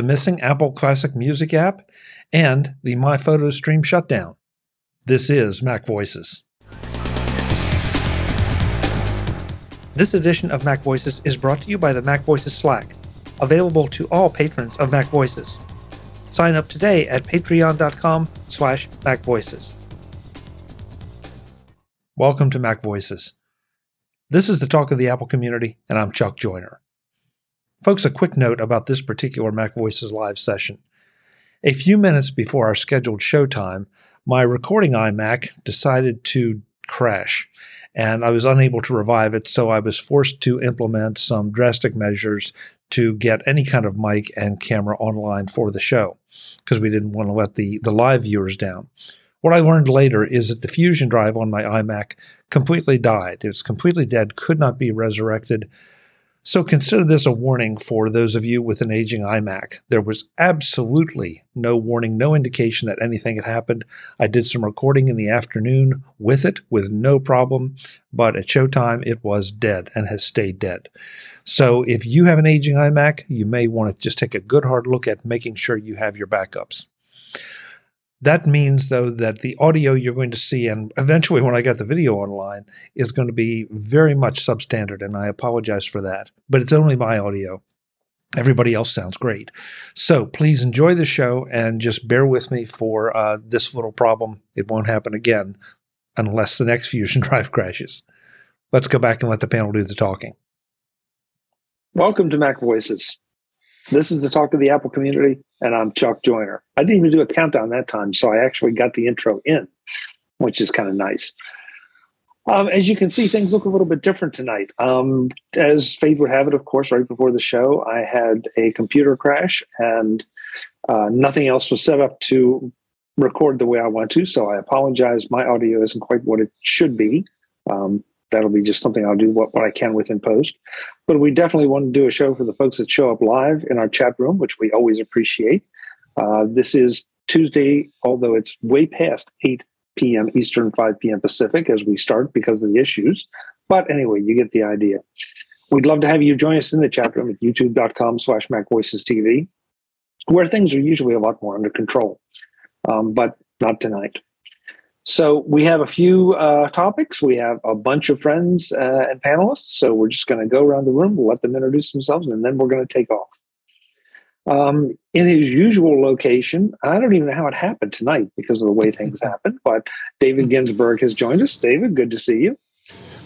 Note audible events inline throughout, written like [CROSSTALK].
the missing Apple Classic Music app, and the My Photos stream shutdown. This is Mac Voices. This edition of Mac Voices is brought to you by the Mac Voices Slack, available to all patrons of Mac Voices. Sign up today at patreon.com slash macvoices. Welcome to Mac Voices. This is the talk of the Apple community, and I'm Chuck Joiner. Folks, a quick note about this particular Mac Voices live session. A few minutes before our scheduled showtime, my recording iMac decided to crash, and I was unable to revive it, so I was forced to implement some drastic measures to get any kind of mic and camera online for the show because we didn't want to let the, the live viewers down. What I learned later is that the fusion drive on my iMac completely died. It was completely dead, could not be resurrected. So consider this a warning for those of you with an aging iMac. There was absolutely no warning, no indication that anything had happened. I did some recording in the afternoon with it with no problem, but at showtime it was dead and has stayed dead. So if you have an aging iMac, you may want to just take a good hard look at making sure you have your backups. That means, though, that the audio you're going to see, and eventually when I get the video online, is going to be very much substandard, and I apologize for that. But it's only my audio. Everybody else sounds great. So please enjoy the show and just bear with me for uh, this little problem. It won't happen again unless the next Fusion [LAUGHS] drive crashes. Let's go back and let the panel do the talking. Welcome to Mac Voices. This is the talk of the Apple community, and I'm Chuck Joiner. I didn't even do a countdown that time, so I actually got the intro in, which is kind of nice. Um, as you can see, things look a little bit different tonight. Um, as fate would have it, of course, right before the show, I had a computer crash and uh, nothing else was set up to record the way I want to. So I apologize. My audio isn't quite what it should be. Um, that'll be just something I'll do what, what I can with in post. But we definitely want to do a show for the folks that show up live in our chat room, which we always appreciate. Uh, this is Tuesday, although it's way past 8 p.m. Eastern, 5 p.m. Pacific as we start because of the issues. But anyway, you get the idea. We'd love to have you join us in the chat room at youtube.com slash macvoicestv, where things are usually a lot more under control. Um, but not tonight. So we have a few uh, topics. We have a bunch of friends uh, and panelists. So we're just going to go around the room, we'll let them introduce themselves, and then we're going to take off. Um, in his usual location, I don't even know how it happened tonight because of the way [LAUGHS] things happened, but David Ginsburg has joined us. David, good to see you.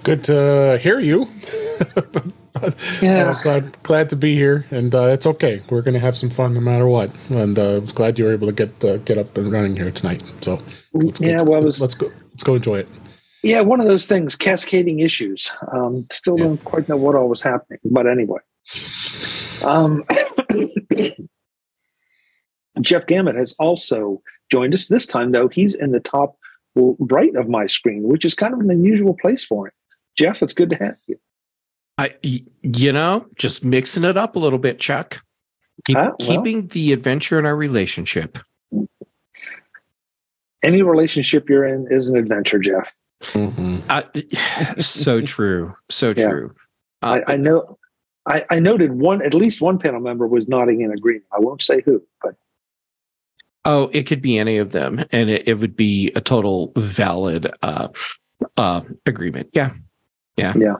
Good to hear you. [LAUGHS] [LAUGHS] yeah, glad glad to be here, and uh, it's okay. We're going to have some fun no matter what. And uh, I was glad you were able to get uh, get up and running here tonight. So let's, yeah, let's, well, let's, let's go let's go enjoy it. Yeah, one of those things, cascading issues. Um, still yeah. don't quite know what all was happening, but anyway. Um, [COUGHS] Jeff Gamet has also joined us. This time, though, he's in the top right of my screen, which is kind of an unusual place for him. Jeff, it's good to have you. I, you know, just mixing it up a little bit, Chuck. Keep, well, keeping the adventure in our relationship. Any relationship you're in is an adventure, Jeff. Mm-hmm. Uh, so [LAUGHS] true. So yeah. true. Uh, I, I, know. I, I noted one, at least one panel member was nodding in agreement. I won't say who, but Oh, it could be any of them, and it, it would be a total valid uh, uh, agreement. Yeah, yeah, yeah.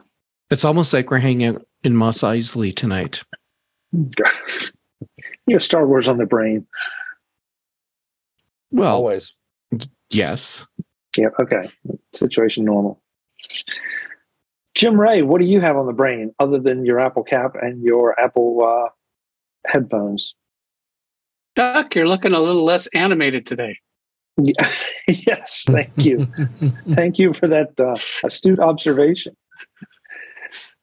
It's almost like we're hanging out in Mos Eisley tonight. [LAUGHS] you have Star Wars on the brain. Well, always. Yes. Yeah. Okay. Situation normal. Jim Ray, what do you have on the brain other than your Apple cap and your Apple uh, headphones? Duck, you're looking a little less animated today. Yeah. [LAUGHS] yes, thank you. [LAUGHS] thank you for that uh, astute observation.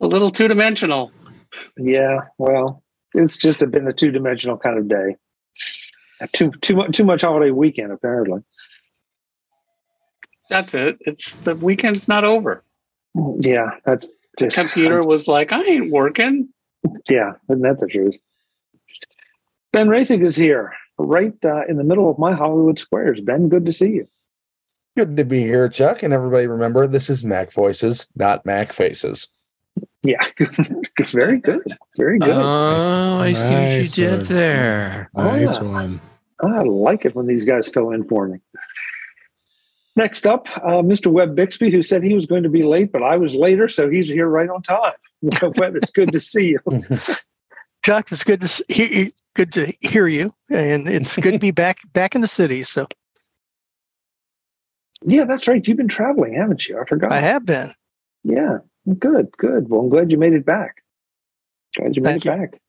A little two dimensional. Yeah, well, it's just a, been a two dimensional kind of day. Too too too much holiday weekend apparently. That's it. It's the weekend's not over. Yeah, that's just, the computer I'm, was like, I ain't working. Yeah, isn't that the truth? Ben Roethig is here, right uh, in the middle of my Hollywood squares. Ben, good to see you. Good to be here, Chuck. And everybody remember, this is Mac Voices, not Mac Faces. Yeah, [LAUGHS] very good, very good. Oh, I see what you Nice did one. there. Nice yeah. one. I like it when these guys fill in for me. Next up, uh, Mr. Webb Bixby, who said he was going to be late, but I was later, so he's here right on time. [LAUGHS] Webb, it's good to see you. [LAUGHS] Chuck, it's good to hear you, good to hear you, and it's good to be back back in the city. So Yeah, that's right. You've been traveling, haven't you? I forgot. I have been. Yeah, good, good. Well, I'm glad you made it back. Glad you made Thank it you. back.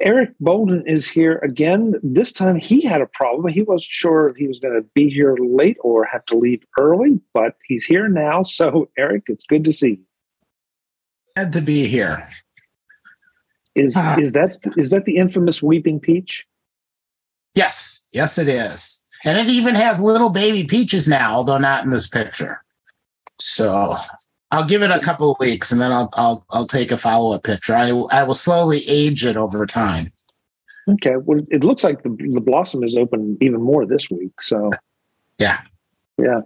Eric Bolden is here again. This time he had a problem. He wasn't sure if he was going to be here late or have to leave early, but he's here now. [LAUGHS] So, Eric, it's good to see you. Glad to be here. Is Ah. is that is that the infamous Weeping Peach? Yes, yes, it is. And it even has little baby peaches now, although not in this picture. So I'll give it a couple of weeks and then I'll I'll I'll take a follow up picture. I I will slowly age it over time. Okay. Well, it looks like the, the blossom is open even more this week. So, [LAUGHS] Yeah. yeah.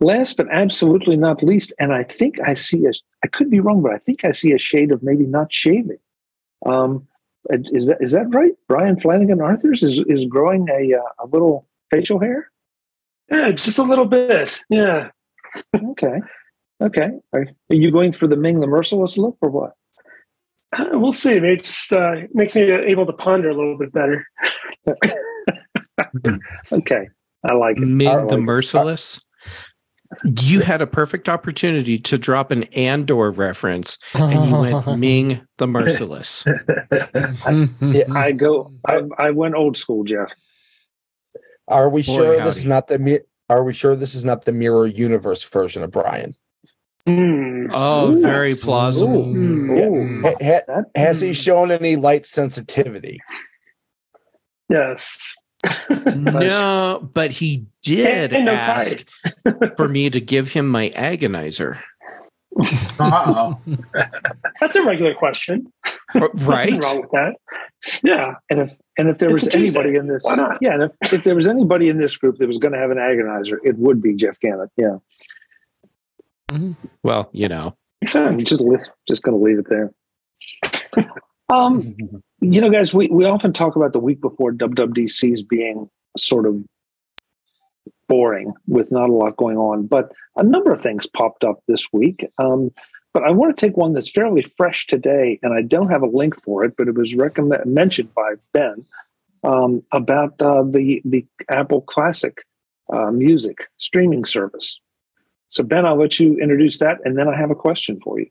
Last but absolutely not least, and I think I see a, I could be wrong, but I think I see a shade of maybe not shaving. Um, is that is that right? Brian Flanagan Arthurs is is growing a uh, a little facial hair. Yeah, just a little bit. Yeah. Okay, okay. Are, are you going for the Ming the Merciless look or what? Uh, We'll see. It just uh, makes me able to ponder a little bit better. [LAUGHS] [LAUGHS] Okay, I like it. I Mid like the it. Merciless. You had a perfect opportunity to drop an Andor reference, and you went [LAUGHS] Ming the Merciless. Yeah. I go. I, I went old school, Jeff. Are we Boy, sure this is not the mi- Are we sure this is not the mirror universe version of Brian? Hmm. Oh, Ooh. very plausible. Hmm. Ooh, Ha- ha- has he shown any light sensitivity? Yes. [LAUGHS] No, but he did And no ask [LAUGHS] for me to give him my agonizer. Uh oh. [LAUGHS] That's a regular question. Right? Nothing wrong with that. Yeah. And if and if there It's was anybody in this, Why not? yeah, and if, if there was anybody in this group that was going to have an agonizer, it would be Jeff Gamet. Yeah, Well, you know. Makes sense. just li- just going to leave it there. [LAUGHS] um, you know, guys, we we often talk about the week before WWDCs being sort of boring with not a lot going on, but a number of things popped up this week. Um, but I want to take one that's fairly fresh today, and I don't have a link for it, but it was recommend mentioned by Ben um, about uh, the the Apple Classic uh, Music streaming service. So Ben, I'll let you introduce that, and then I have a question for you.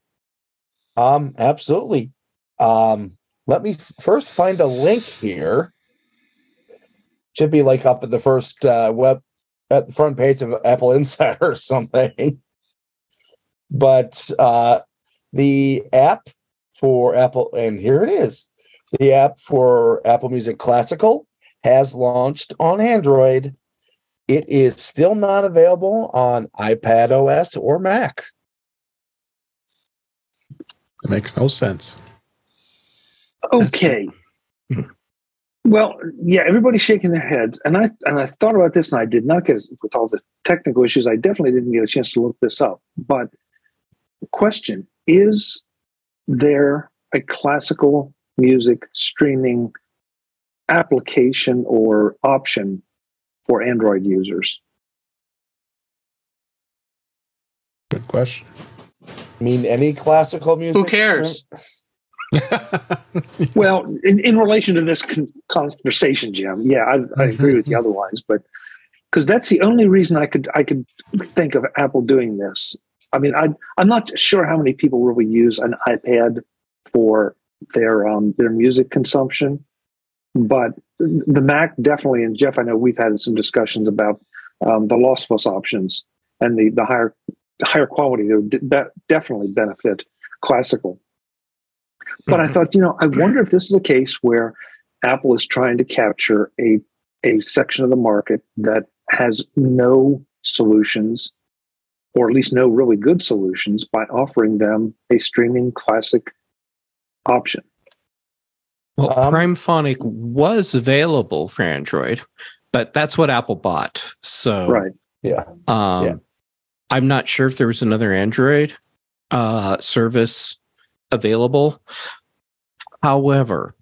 Um, absolutely. Um, let me f- first find a link here. Should be like up at the first uh, web at the front page of Apple Insider [LAUGHS] or something. But uh, the app for Apple, and here it is. The app for Apple Music Classical has launched on Android. It is still not available on iPad OS or Mac. It makes no sense. Okay. Well, yeah, everybody's shaking their heads, and I and I thought about this, and I did not get with all the technical issues. I definitely didn't get a chance to look this up. But the question is: there a classical music streaming application or option for Android users? Good question. I mean, any classical music? Who cares? [LAUGHS] Well, in, in relation to this con- conversation, Jim, yeah, I, I agree with you otherwise, but because that's the only reason I could I could think of Apple doing this. I mean, I I'm not sure how many people really use an iPad for their um, their music consumption, but the Mac definitely. And Jeff, I know we've had some discussions about um, the lossless options and the the higher higher quality. They would de- definitely benefit classical. But I thought, you know, I wonder if this is a case where Apple is trying to capture a a section of the market that has no solutions, or at least no really good solutions, by offering them a streaming classic option. Well, Um, Primephonic was available for Android, but that's what Apple bought. So, Right. Yeah. um, Yeah. I'm not sure if there was another Android uh, service available. However,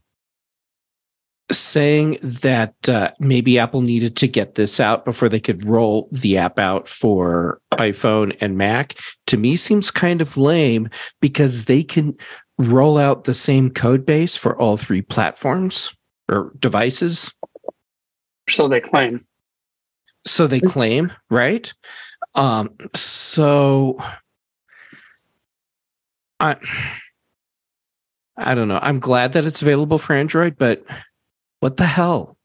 saying that uh, maybe Apple needed to get this out before they could roll the app out for iPhone and Mac to me seems kind of lame because they can roll out the same code base for all three platforms or devices. So they claim. So they claim, right? Um, so I I don't know. I'm glad that it's available for Android, but what the hell?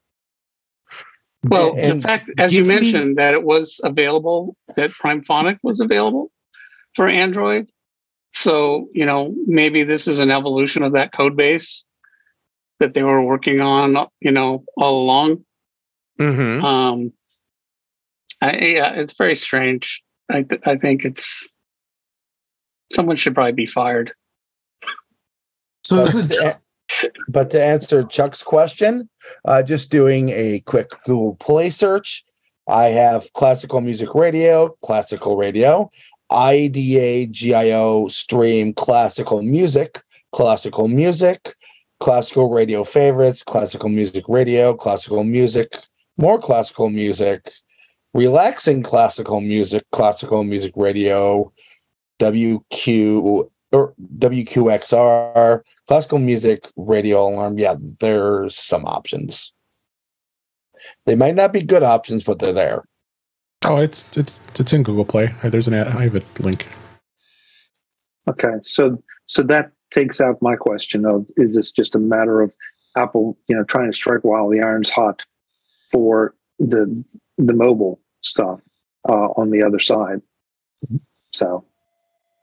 Well, And the fact, as you give me- mentioned, that it was available, that Primephonic was available for Android. So, you know, maybe this is an evolution of that code base that they were working on, you know, all along. Mm-hmm. Um, I, yeah, it's very strange. I, th- I think it's someone should probably be fired. So But is it to, but to answer Chuck's question, uh, just doing a quick Google Play search, I have classical music radio, classical radio, IDAGIO stream classical music, classical music, classical radio favorites, classical music radio, classical music, more classical music, relaxing classical music, classical music radio, WQ or WQXR, classical music, radio alarm. Yeah, there's some options. They might not be good options, but they're there. Oh, it's it's it's in Google Play. Uh, There's an I have a link. Okay, so so that takes out my question of is this just a matter of Apple, you know, trying to strike while the iron's hot for the the mobile stuff uh, on the other side? So,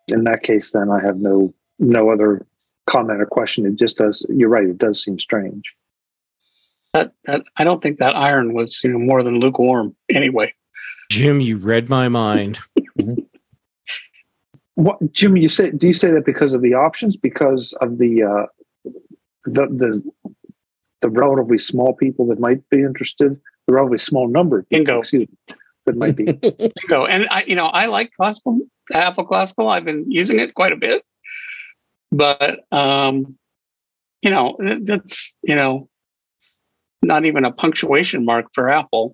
in that case, then I have no no other comment or question. It just does. You're right. It does seem strange. That, that I don't think that iron was, you know, more than lukewarm anyway. Jim, you read my mind. [LAUGHS] What, Jimmy? You say? Do you say that because of the options? Because of the uh, the the the relatively small people that might be interested, the relatively small number of people, Bingo. excuse me, that might be. [LAUGHS] Bingo. And I, you know, I like classical, Apple classical. I've been using it quite a bit, but, um, you know, that- that's, you know, not even a punctuation mark for Apple.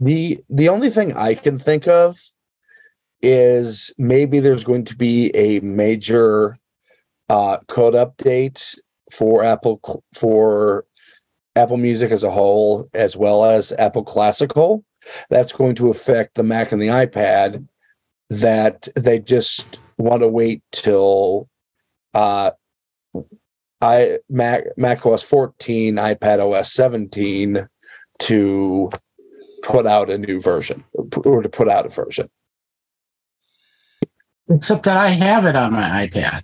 The the only thing I can think of is maybe there's going to be a major uh, code update for Apple for Apple Music as a whole, as well as Apple Classical. That's going to affect the Mac and the iPad. That they just want to wait till uh, I Mac Mac OS 14, iPad OS 17 to put out a new version or to put out a version. except that I have it on my iPad.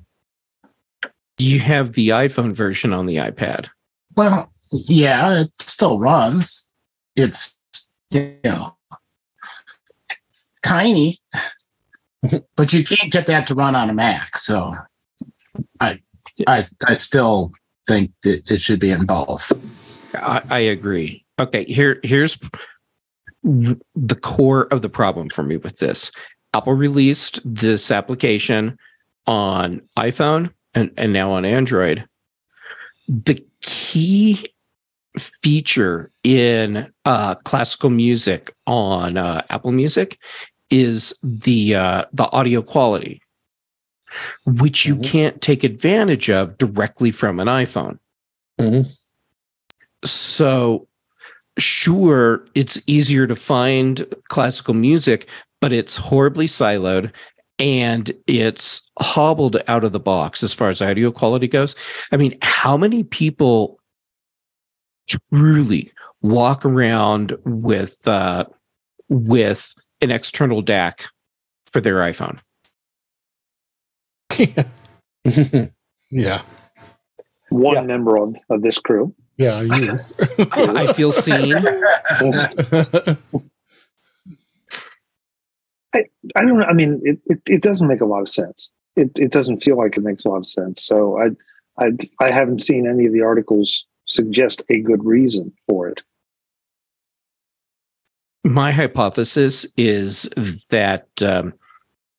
You have the iPhone version on the iPad. Well, yeah, it still runs. It's you know tiny, but you can't get that to run on a Mac. So I I I still think that it should be in both. I, I agree. Okay, here here's the core of the problem for me with this. Apple released this application on iPhone and, and now on Android. The key feature in uh, classical music on uh, Apple Music is the uh, the audio quality, which you Mhm. can't take advantage of directly from an iPhone. Mhm. So, sure, it's easier to find classical music, but it's horribly siloed and it's hobbled out of the box as far as audio quality goes. I mean, how many people truly walk around with uh, with an external DAC for their iPhone? [LAUGHS] yeah, One Yeah. member of, of this crew. Yeah, you. I, I feel seen. [LAUGHS] I don't know. I mean, it, it, it doesn't make a lot of sense. It, it doesn't feel like it makes a lot of sense. So I, I, I haven't seen any of the articles suggest a good reason for it. My hypothesis is that um,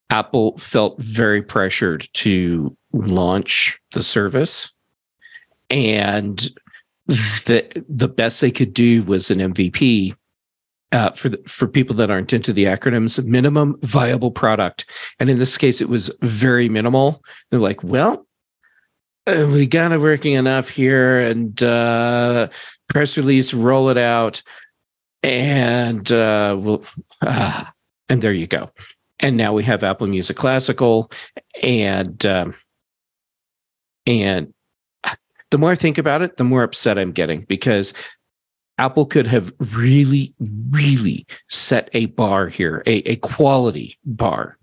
Apple felt very pressured to launch the service, and the the best they could do was an MVP. Uh, for the, for people that aren't into the acronyms, minimum viable product, and in this case, it was very minimal. They're like, well, uh, we got it working enough here, and uh, press release, roll it out, and uh, we'll, ah, and there you go. And now we have Apple Music Classical, and um, and the more I think about it, the more upset I'm getting because Apple could have really, really set a bar here, a, a quality bar.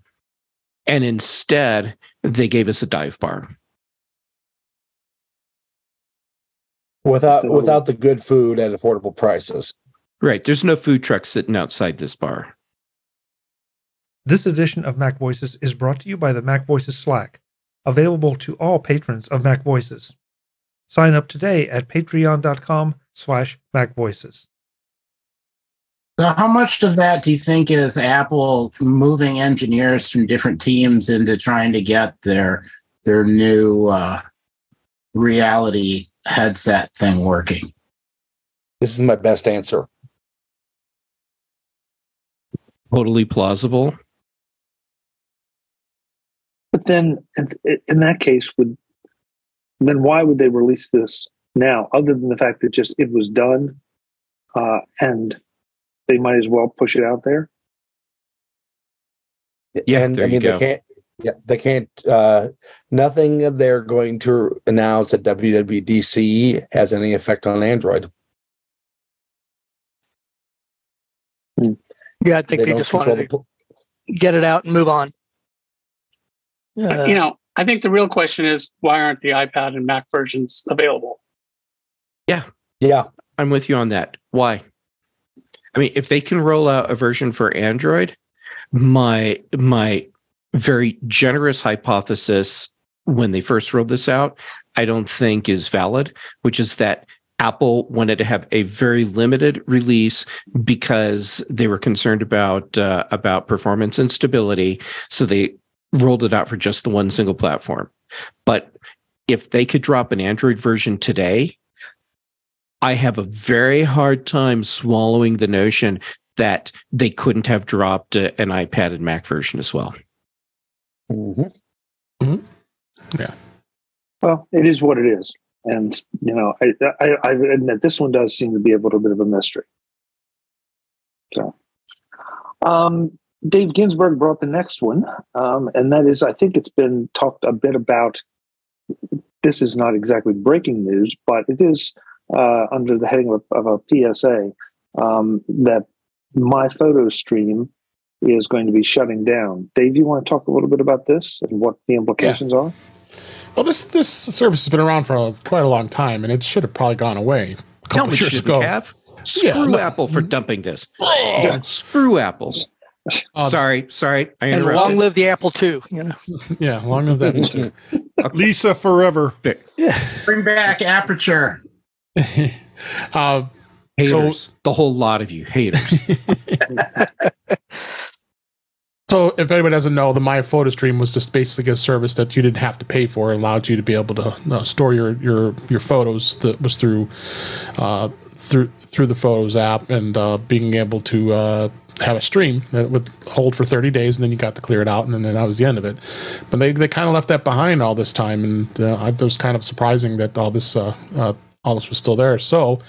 And instead, they gave us a dive bar. Without So- without the good food at affordable prices. Right. There's no food truck sitting outside this bar. This edition of Mac Voices is brought to you by the Mac Voices Slack, available to all patrons of Mac Voices. Sign up today at patreon.com slash macvoices. So, how much of that do you think is Apple moving engineers from different teams into trying to get their their new uh, reality headset thing working? This is my best answer. Totally plausible. But then, in, in that case, would then why would they release this now, other than the fact that just it was done, uh, and they might as well push it out there? Yeah, and there I you mean go. they can't. Yeah, they can't. Uh, nothing they're going to announce at WWDC has any effect on Android. Yeah, I think they, don't just control wanted the to pl- get it out and move on. Uh, you know, I think the real question is why aren't the iPad and Mac versions available? Yeah, Yeah. I'm with you on that. Why? I mean, if they can roll out a version for Android, my my very generous hypothesis when they first rolled this out, I don't think is valid, which is that Apple wanted to have a very limited release because they were concerned about uh, about performance and stability, so they rolled it out for just the one single platform. But if they could drop an Android version today, I have a very hard time swallowing the notion that they couldn't have dropped an iPad and Mac version as well. Mhm. Well, it is what it is, and you know, I, I, I admit this one does seem to be a little bit of a mystery. So, um, Dave Ginsburg brought the next one, um, and that is, I think it's been talked a bit about. This is not exactly breaking news, but it is uh, under the heading of, of a PSA um, that my photo stream is going to be shutting down. Dave, you want to talk a little bit about this and what the implications are? Well, this this service has been around for a, quite a long time, and it should have probably gone away a Tell couple me, years should ago. we have? Screw Yeah, no. Apple for dumping this. Screw Apples. Um, sorry, sorry. I and long live the Apple II. You know, [LAUGHS] Yeah, long live that. too. [LAUGHS] Lisa forever. Bring back Aperture. [LAUGHS] uh, haters. the whole lot of you haters. So, if anybody doesn't know, the My Photo Stream was just basically a service that you didn't have to pay for. It allowed you to be able to uh, store your your your photos. That was through uh, through through the Photos app, and uh, being able to uh, have a stream that would hold for 30 days, and then you got to clear it out, and then that was the end of it. But they they kind of left that behind all this time, and uh, it was kind of surprising that all this. Uh, uh, all this was still there. So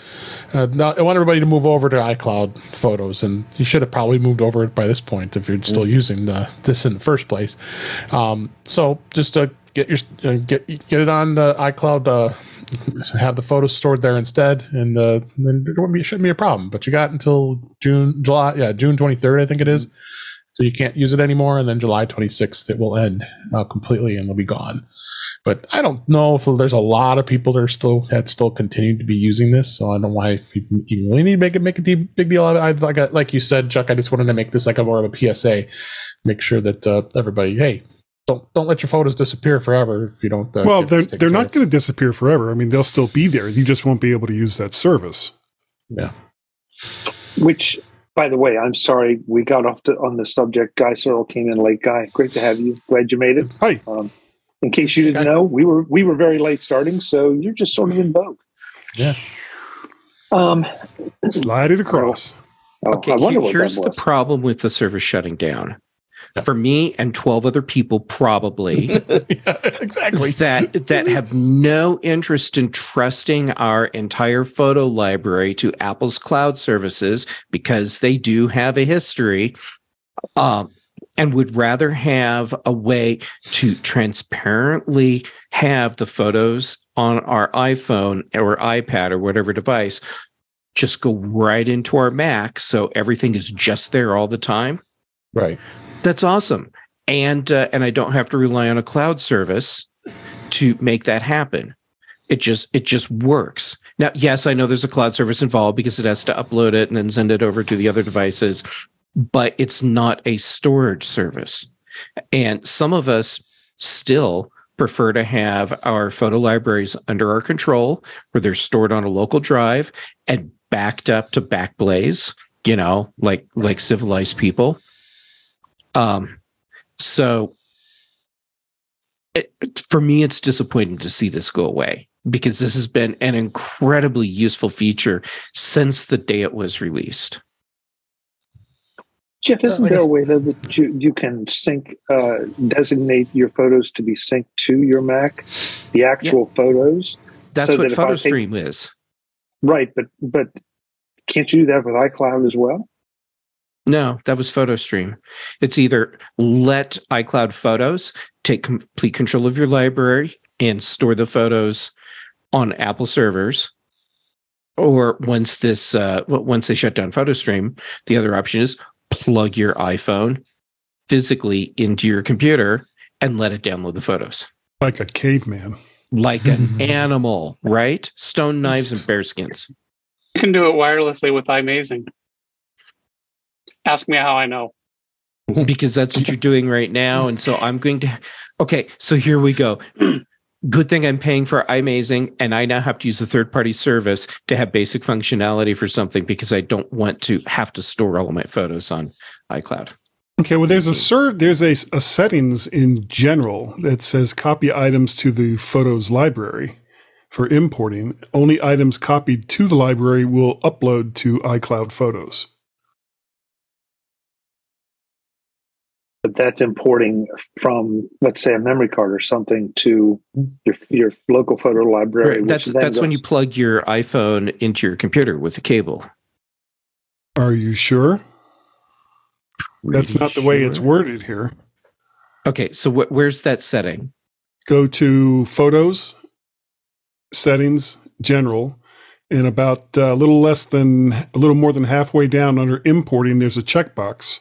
uh, now I want everybody to move over to iCloud Photos, and you should have probably moved over it by this point if you're still using the, this in the first place. Um, so just uh, get your uh, get get it on the iCloud. Have the photos stored there instead, and uh, then it be- shouldn't be a problem. But you got until June, July, yeah, June twenty third, I think it is. So you can't use it anymore, and then July twenty sixth it will end uh, completely and it'll be gone. But I don't know if there's a lot of people that are still that still continue to be using this. So I don't know why if you, you really need to make it make a de- big deal out of it. I, like I- like you said, Chuck, I just wanted to make this like a more of a PSA, make sure that uh, everybody, hey, don't don't let your photos disappear forever if you don't. Uh, well, they're they're not going to disappear forever. I mean, they'll still be there. You just won't be able to use that service. Yeah. which By the way, I'm sorry we got off to, on the subject. Guy Serle came in late. Guy, great to have you. Glad you made it. Hi. Um, in case you didn't know, we were we were very late starting, so you're just sort of in vogue. Yeah. Um, Slide it across. oh, Okay, I wonder here- what here's the problem with the service shutting down. For me and 12 other people, probably [LAUGHS] yeah exactly. that that have no interest in trusting our entire photo library to Apple's cloud services because they do have a history, um, and would rather have a way to transparently have the photos on our iPhone or iPad or whatever device just go right into our Mac, so everything is just there all the time. Right. That's awesome. And uh, and I don't have to rely on a cloud service to make that happen. It just it just works. Now, yes, I know there's a cloud service involved because it has to upload it and then send it over to the other devices, but it's not a storage service. And some of us still prefer to have our photo libraries under our control where they're stored on a local drive and backed up to Backblaze, you know, like like civilized people. Um, so it, for me, it's disappointing to see this go away because this has been an incredibly useful feature since the day it was released. Jeff, isn't there a way though that you, you can sync, uh, designate your photos to be synced to your Mac, the actual photos? That's So what that if I take- PhotoStream is. Right, but but can't you do that with iCloud as well? No, that was PhotoStream. It's either let iCloud Photos take complete control of your library and store the photos on Apple servers, or once this uh, once they shut down PhotoStream, the other option is plug your iPhone physically into your computer and let it download the photos Like a caveman. like an [LAUGHS] animal, right? Stone knives and bear skins. You can do it wirelessly with iMazing. Ask me how I know. because that's what you're doing right now. And so I'm going to. Okay, so here we go. [CLEARS THROAT] Good thing I'm paying for iMazing, and I now have to use a third party service to have basic functionality for something because I don't want to have to store all of my photos on iCloud. Okay, well, there's a serve. There's a, a settings in general that says copy items to the photos library for importing. Only items copied to the library will upload to iCloud Photos. But that's importing from, let's say, a memory card or something to your your local photo library. Right, which That's then that's when you plug your iPhone into your computer with a cable. Are you sure? That's Pretty not the way it's worded here. Okay, so wh- where's that setting? Go to Photos, Settings, General, and about uh, a little less than a little more than halfway down under Importing, there's a checkbox.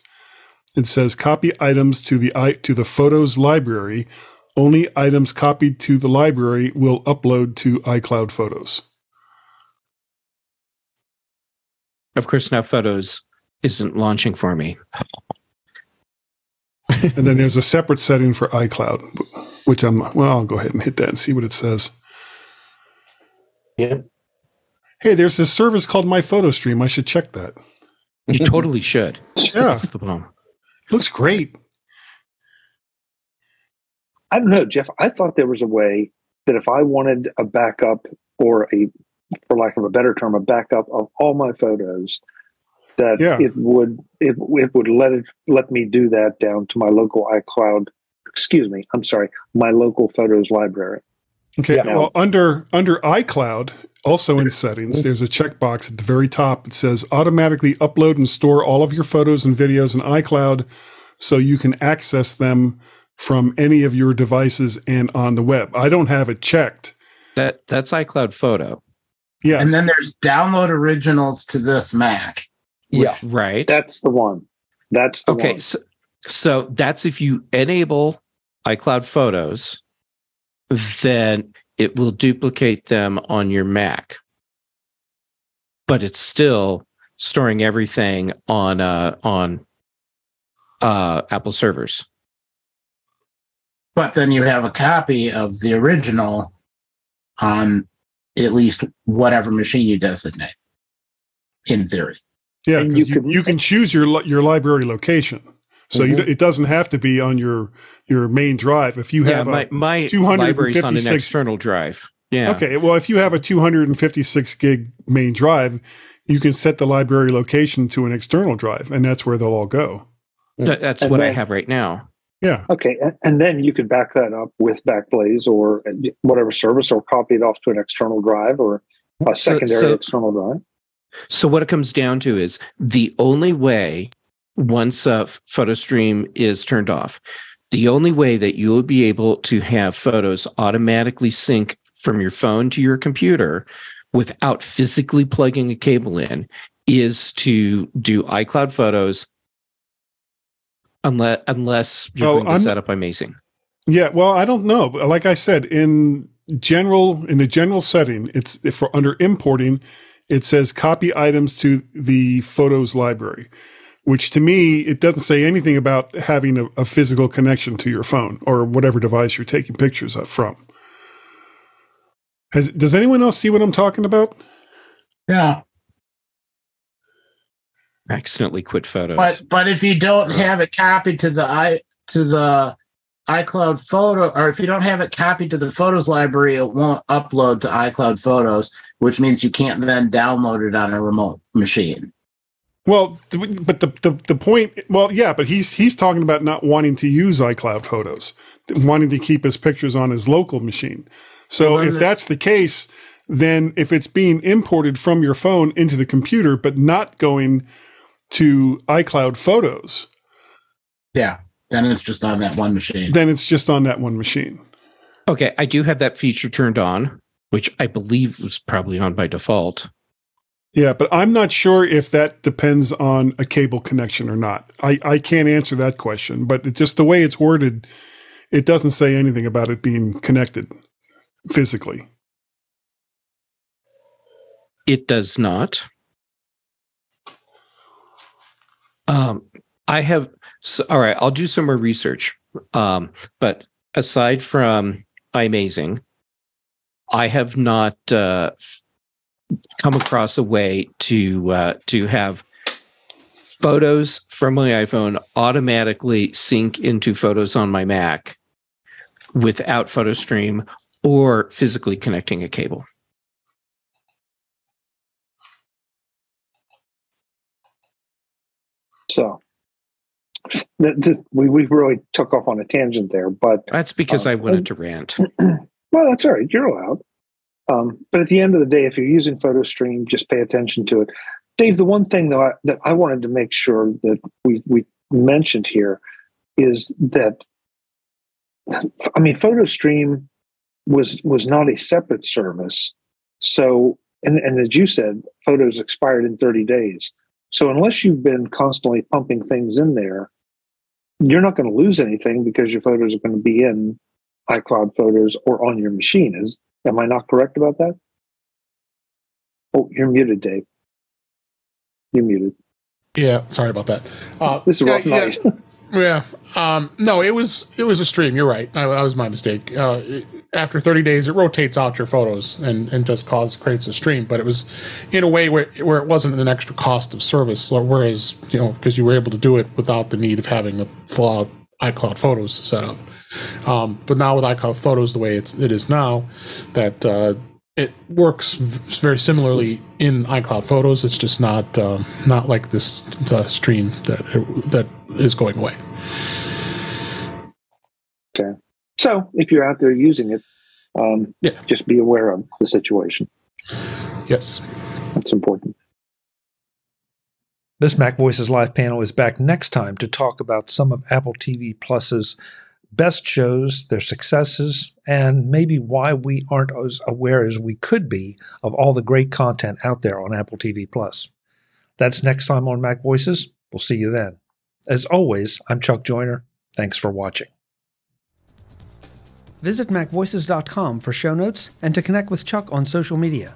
It says Copy items to the i to the Photos library. Only items copied to the library will upload to iCloud Photos. Of course, now Photos isn't launching for me. and then there's a separate setting for iCloud, which I'm well. I'll go ahead and hit that and see what it says. Yep. Hey, there's this service called My Photo Stream. I should check that. You totally should. Yeah, That's the bomb. Looks great. I don't know, Jeff. I thought there was a way that if I wanted a backup or a, for lack of a better term, a backup of all my photos, that Yeah. it would it, it would let it let me do that down to my local iCloud. Excuse me, I'm sorry, my local photos library. Okay. Yeah. Well, under under iCloud, also in settings, mm-hmm. there's a checkbox at the very top. It says automatically upload and store all of your photos and videos in iCloud, so you can access them from any of your devices and on the web. I don't have it checked. That that's iCloud Photo. Yes. And then there's download originals to this Mac. Yeah. Right. That's the one. That's the okay one. so, so that's if you enable icloud photos then it will duplicate them on your mac. But it's still storing everything on uh on uh apple servers. But then you have a copy of the original on at least whatever machine you designate, in theory. Yeah, And 'cause you you, could- you can choose your your library location, so you, Mhm. d- it doesn't have to be on your your main drive. If you Yeah, have my, a my 256 on an external drive. Yeah. okay, well, if you have a 256 gig main drive, you can set the library location to an external drive, and that's where they'll all go. Th- that's And what I have right now. Yeah, Okay, and, and then you can back that up with Backblaze or whatever service, or copy it off to an external drive or a So- secondary so- external drive. So what it comes down to is the only way once uh, PhotoStream is turned off, the only way that you will be able to have photos automatically sync from your phone to your computer without physically plugging a cable in is to do iCloud photos unless unless you're Oh, going to I'm- set up iMazing. yeah. Well, I don't know. But Like I said, in general, in the general setting, it's if for under importing, it says copy items to the photos library, which to me it doesn't say anything about having a, a physical connection to your phone or whatever device you're taking pictures of from. Has does anyone else see what I'm talking about? Yeah. Accidentally quit photos. But but if you don't have it copied to the i to the iCloud photo, or if you don't have it copied to the photos library, it won't upload to iCloud Photos, which means you can't then download it on a remote machine. Well, th- but the, the the point, well, yeah, but he's he's talking about not wanting to use iCloud photos, wanting to keep his pictures on his local machine. So Well, if the- that's the case, then if it's being imported from your phone into the computer, but not going to iCloud photos, Yeah. Then it's just on that one machine. then it's just on that one machine. Okay, I do have that feature turned on, which I believe was probably on by default. Yeah, but I'm not sure if that depends on a cable connection or not. I, I can't answer that question, but it, just the way it's worded, it doesn't say anything about it being connected physically. It does not. Um, I have. So, all right, I'll do some more research. Um, but aside from iMazing, I have not uh, come across a way to uh, to have photos from my iPhone automatically sync into photos on my Mac without PhotoStream or physically connecting a cable. So th- th- we we really took off on a tangent there, but That's because Um, I wanted to rant. [CLEARS THROAT] well, that's all right. You're allowed. Um, but at the end of the day, if you're using PhotoStream, just pay attention to it. Dave, the one thing I, that I wanted to make sure that we, we mentioned here is that, I mean, PhotoStream was was not a separate service. So, and, and as you said, photos expired in 30 days. So unless you've been constantly pumping things in there, you're not going to lose anything because your photos are going to be in iCloud photos or on your machine. Is am I not correct about that? Oh, you're muted, Dave. You're muted. Yeah, sorry about that. Uh, This is a yeah, rough yeah, night. [LAUGHS] Yeah. Um, no, it was it was a stream. You're right. I, that was my mistake. Uh, it- after 30 days, it rotates out your photos and, and just cause creates a stream. But it was in a way where where it wasn't an extra cost of service. Whereas you know because you were able to do it without the need of having a out iCloud Photos set up. Um, but now with iCloud Photos the way it's it is now, that uh, it works v- very similarly in iCloud Photos. It's just not um, not like this uh, stream that that is going away. Okay. So if you're out there using it, um, Yeah. just be aware of the situation. Yes. That's important. This Mac Voices Live panel is back next time to talk about some of Apple TV Plus's best shows, their successes, and maybe why we aren't as aware as we could be of all the great content out there on Apple TV Plus. That's next time on Mac Voices. We'll see you then. As always, I'm Chuck Joiner. Thanks for watching. Visit MacVoices.com for show notes and to connect with Chuck on social media.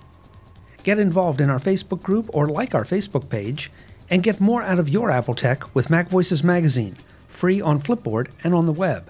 Get involved in our Facebook group or like our Facebook page, and get more out of your Apple tech with Mac Voices Magazine, free on Flipboard and on the web.